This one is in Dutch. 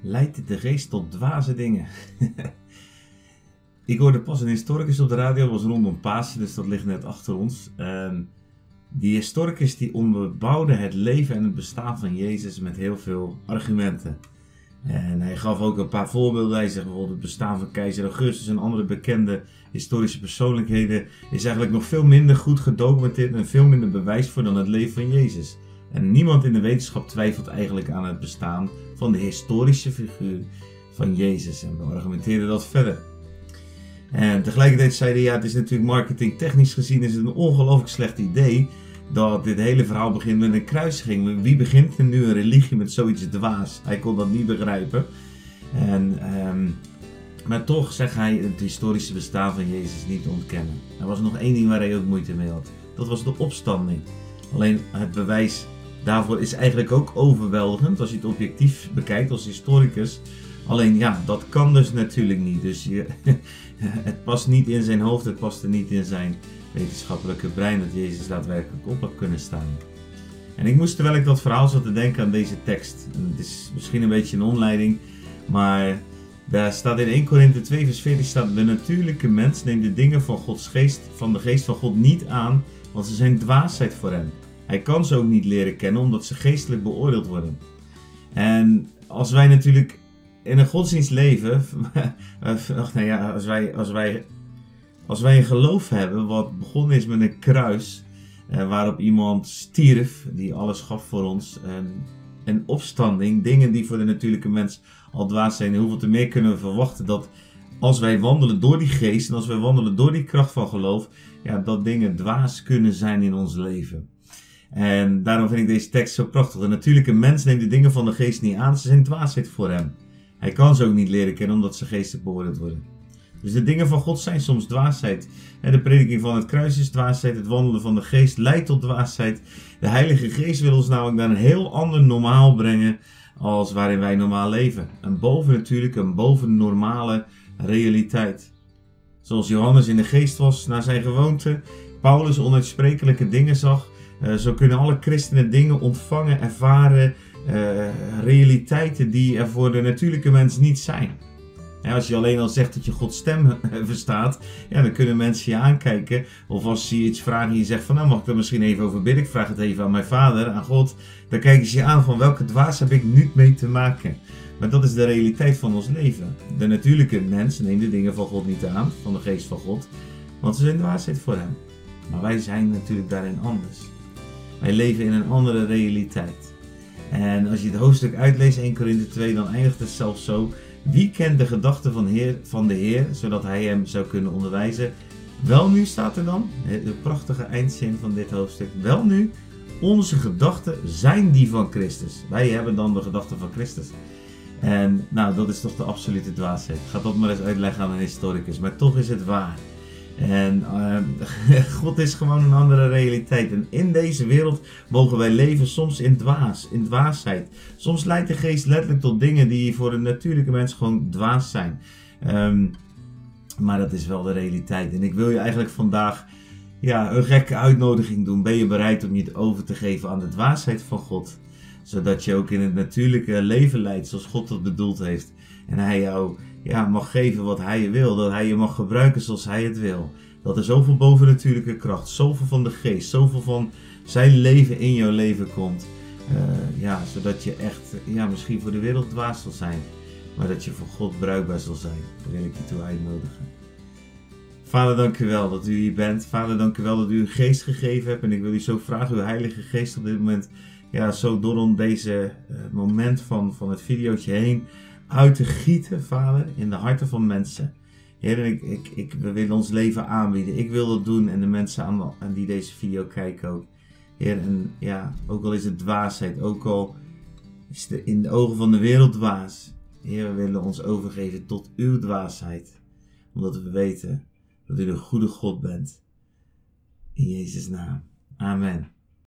leidt de geest tot dwaze dingen. ik hoorde pas een historicus op de radio, was rondom Pasen, dus dat ligt net achter ons. Um, die historicus die onderbouwde het leven en het bestaan van Jezus met heel veel argumenten. En hij gaf ook een paar voorbeelden. Hij zegt bijvoorbeeld het bestaan van keizer Augustus en andere bekende historische persoonlijkheden is eigenlijk nog veel minder goed gedocumenteerd en veel minder bewijs voor dan het leven van Jezus. En niemand in de wetenschap twijfelt eigenlijk aan het bestaan van de historische figuur van Jezus. En we argumenteren dat verder. En tegelijkertijd zeiden ja, het is natuurlijk marketingtechnisch gezien is het een ongelooflijk slecht idee dat dit hele verhaal begint met een kruisiging. Wie begint nu een religie met zoiets dwaas? Hij kon dat niet begrijpen. En, ehm, maar toch zegt hij het historische bestaan van Jezus niet ontkennen. Er was nog één ding waar hij ook moeite mee had. Dat was de opstanding. Alleen het bewijs daarvoor is eigenlijk ook overweldigend als je het objectief bekijkt als historicus. Alleen ja, dat kan dus natuurlijk niet. Dus je, het past niet in zijn hoofd, het past niet in zijn wetenschappelijke brein dat Jezus daadwerkelijk op had kunnen staan. En ik moest terwijl ik dat verhaal zat te denken aan deze tekst. het is misschien een beetje een onleiding, maar daar staat in 1 Korinthe 2 vers 14 staat de natuurlijke mens neemt de dingen van Gods geest, van de geest van God niet aan, want ze zijn dwaasheid voor hem. Hij kan ze ook niet leren kennen omdat ze geestelijk beoordeeld worden. En als wij natuurlijk in een godsdienst leven, nou ja, als wij, als wij als wij een geloof hebben wat begonnen is met een kruis, eh, waarop iemand stierf, die alles gaf voor ons, en een opstanding, dingen die voor de natuurlijke mens al dwaas zijn. En hoeveel te meer kunnen we verwachten dat als wij wandelen door die geest en als wij wandelen door die kracht van geloof, ja, dat dingen dwaas kunnen zijn in ons leven. En daarom vind ik deze tekst zo prachtig. De natuurlijke mens neemt de dingen van de geest niet aan, ze zijn dwaasheid voor hem. Hij kan ze ook niet leren kennen omdat ze geesten beoordeeld worden. Dus de dingen van God zijn soms dwaasheid. De prediking van het kruis is dwaasheid. Het wandelen van de geest leidt tot dwaasheid. De Heilige Geest wil ons namelijk naar een heel ander normaal brengen als waarin wij normaal leven. Een bovennatuurlijke, een bovennormale realiteit. Zoals Johannes in de geest was naar zijn gewoonte, Paulus onuitsprekelijke dingen zag, eh, zo kunnen alle christenen dingen ontvangen, ervaren, uh, realiteiten die er voor de natuurlijke mens niet zijn als je alleen al zegt dat je Gods stem verstaat, ja, dan kunnen mensen je aankijken. Of als ze iets vragen en je zegt van nou mag ik er misschien even over bidden, ik vraag het even aan mijn vader, aan God. Dan kijken ze je aan van welke dwaas heb ik nu mee te maken. Maar dat is de realiteit van ons leven. De natuurlijke mens neemt de dingen van God niet aan, van de geest van God, want ze zijn dwaasheid voor hem. Maar wij zijn natuurlijk daarin anders. Wij leven in een andere realiteit. En als je het hoofdstuk uitleest, 1 Korinthe 2, dan eindigt het zelfs zo wie kent de gedachten van, van de Heer, zodat hij hem zou kunnen onderwijzen? Wel nu staat er dan, de prachtige eindzin van dit hoofdstuk. Wel nu, onze gedachten zijn die van Christus. Wij hebben dan de gedachten van Christus. En nou, dat is toch de absolute dwaasheid. Ga dat maar eens uitleggen aan een historicus. Maar toch is het waar. En uh, God is gewoon een andere realiteit. En in deze wereld mogen wij leven soms in dwaas, in dwaasheid. Soms leidt de geest letterlijk tot dingen die voor een natuurlijke mens gewoon dwaas zijn. Um, maar dat is wel de realiteit. En ik wil je eigenlijk vandaag ja, een gekke uitnodiging doen. Ben je bereid om je over te geven aan de dwaasheid van God? Zodat je ook in het natuurlijke leven leidt zoals God dat bedoeld heeft. En hij jou ja, mag geven wat hij je wil. Dat hij je mag gebruiken zoals hij het wil. Dat er zoveel bovennatuurlijke kracht, zoveel van de geest, zoveel van zijn leven in jouw leven komt. Uh, ja, zodat je echt, ja, misschien voor de wereld dwaas zal zijn. Maar dat je voor God bruikbaar zal zijn. Daar wil ik je toe uitnodigen. Vader, dank wel dat u hier bent. Vader, dank wel dat u een geest gegeven hebt. En ik wil u zo vragen, uw heilige geest op dit moment, ja, zo door deze uh, moment van, van het videootje heen uit te gieten, Vader, in de harten van mensen. Heer, ik, ik, we willen ons leven aanbieden. Ik wil dat doen en de mensen aan, aan die deze video kijken ook. Heer, en ja, ook al is het dwaasheid, ook al is het in de ogen van de wereld dwaas. Heer, we willen ons overgeven tot uw dwaasheid. Omdat we weten dat u de goede God bent. In Jezus' naam. Amen.